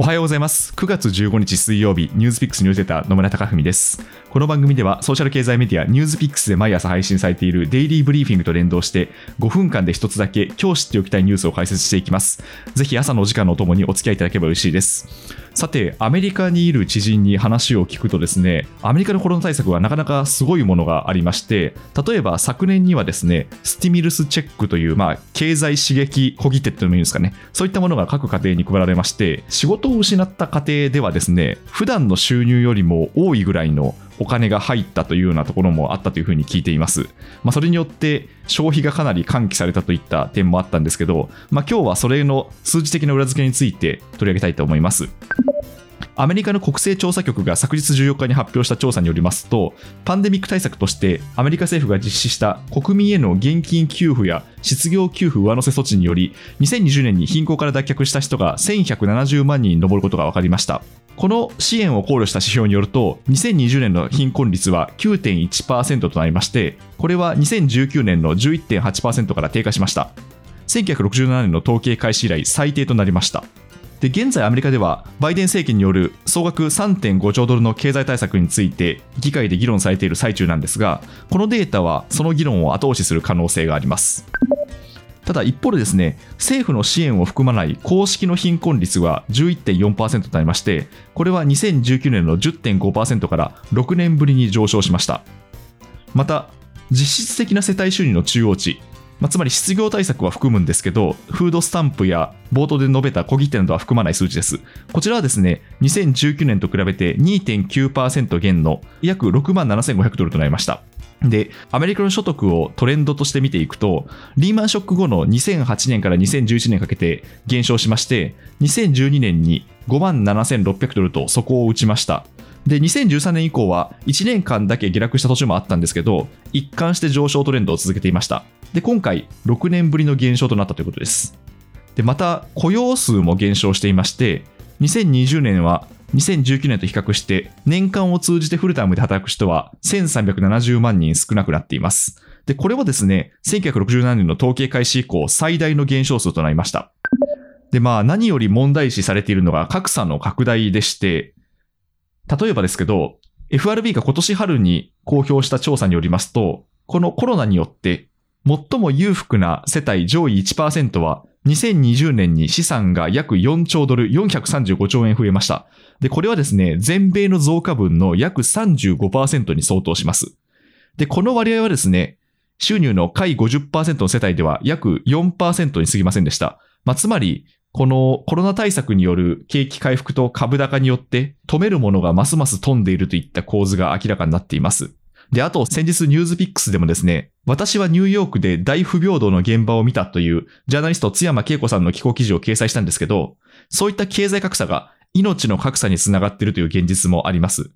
おはようございます。9月15日水曜日ニュースピックスニュースレター野村貴文です。この番組ではソーシャル経済メディアニュースピックスで毎朝配信されているデイリーブリーフィングと連動して5分間で一つだけ今日知っておきたいニュースを解説していきます。ぜひ朝のお時間のおともにお付き合いいただければ嬉しいです。さてアメリカにいる知人に話を聞くとですねアメリカのコロナ対策はなかなかすごいものがありまして例えば昨年にはですねスティミルスチェックという、まあ、経済刺激小切手っていうのもいいんですかねそういったものが各家庭に配られまして仕事を失った家庭ではですね普段の収入よりも多いぐらいのお金が入ったというようなところもあったというふうに聞いています。まあ、それによって消費がかなり喚起されたといった点もあったんですけど、まあ、今日はそれの数字的な裏付けについて取り上げたいと思います。アメリカの国勢調査局が昨日14日に発表した調査によりますと、パンデミック対策としてアメリカ政府が実施した国民への現金給付や失業給付上乗せ措置により、2020年に貧困から脱却した人が1170万人に上ることが分かりました。この支援を考慮した指標によると、2020年の貧困率は9.1%となりまして、これは2019年の11.8%から低下しました。1967年の統計開始以来最低となりました。で現在アメリカではバイデン政権による総額3.5兆ドルの経済対策について議会で議論されている最中なんですがこのデータはその議論を後押しする可能性があります。ただ一方でですね政府の支援を含まない公式の貧困率は11.4%となりましてこれは2019年の10.5%から6年ぶりに上昇しました。また実質的な世帯収入の中央値まあ、つまり失業対策は含むんですけど、フードスタンプや冒頭で述べた小切手などは含まない数値です。こちらはですね、2019年と比べて2.9%減の約6万7500ドルとなりました。で、アメリカの所得をトレンドとして見ていくと、リーマンショック後の2008年から2011年かけて減少しまして、2012年に5万7600ドルと底を打ちました。で、2013年以降は1年間だけ下落した年もあったんですけど、一貫して上昇トレンドを続けていました。で、今回、6年ぶりの減少となったということです。で、また、雇用数も減少していまして、2020年は2019年と比較して、年間を通じてフルタイムで働く人は1370万人少なくなっています。で、これはですね、1967年の統計開始以降、最大の減少数となりました。で、まあ、何より問題視されているのが格差の拡大でして、例えばですけど、FRB が今年春に公表した調査によりますと、このコロナによって最も裕福な世帯上位1%は、2020年に資産が約4兆ドル、435兆円増えました。で、これはですね、全米の増加分の約35%に相当します。で、この割合はですね、収入の下位50%の世帯では約4%に過ぎませんでした。まあ、つまり、このコロナ対策による景気回復と株高によって止めるものがますます飛んでいるといった構図が明らかになっています。で、あと先日ニュースピックスでもですね、私はニューヨークで大不平等の現場を見たというジャーナリスト津山恵子さんの寄稿記事を掲載したんですけど、そういった経済格差が命の格差につながっているという現実もあります。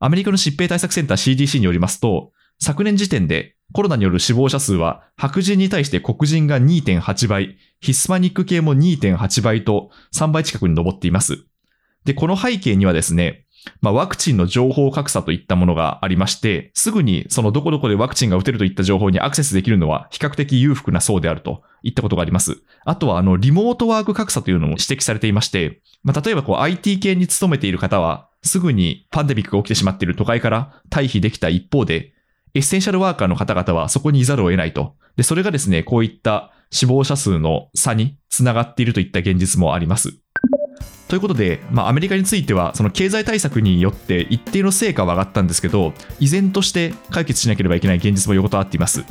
アメリカの疾病対策センター CDC によりますと、昨年時点でコロナによる死亡者数は白人に対して黒人が2.8倍、ヒスパニック系も2.8倍と3倍近くに上っています。で、この背景にはですね、まあ、ワクチンの情報格差といったものがありまして、すぐにそのどこどこでワクチンが打てるといった情報にアクセスできるのは比較的裕福な層であるといったことがあります。あとは、あの、リモートワーク格差というのも指摘されていまして、まあ、例えばこう IT 系に勤めている方は、すぐにパンデミックが起きてしまっている都会から退避できた一方で、エッセンシャルワーカーの方々はそこにいざるを得ないと。で、それがですね、こういった死亡者数の差につながっているといった現実もあります。ということで、まあ、アメリカについてはその経済対策によって一定の成果は上がったんですけど依然として解決しなければいけない現実も横たわっています。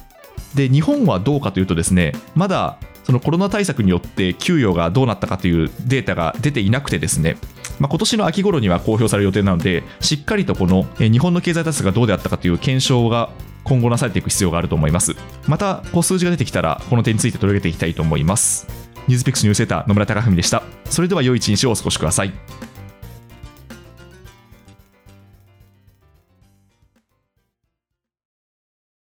で日本はどうかというとですねまだそのコロナ対策によって給与がどうなったかというデータが出ていなくてですねまあ、今年の秋頃には公表される予定なのでしっかりとこの日本の経済対策がどうであったかという検証が今後なされていく必要があると思います。またこう数字が出てきたらこの点について取り上げていきたいと思います。ニュースピックスニュースセーター野村貴文でした。それでは良い一日をお過ごしください。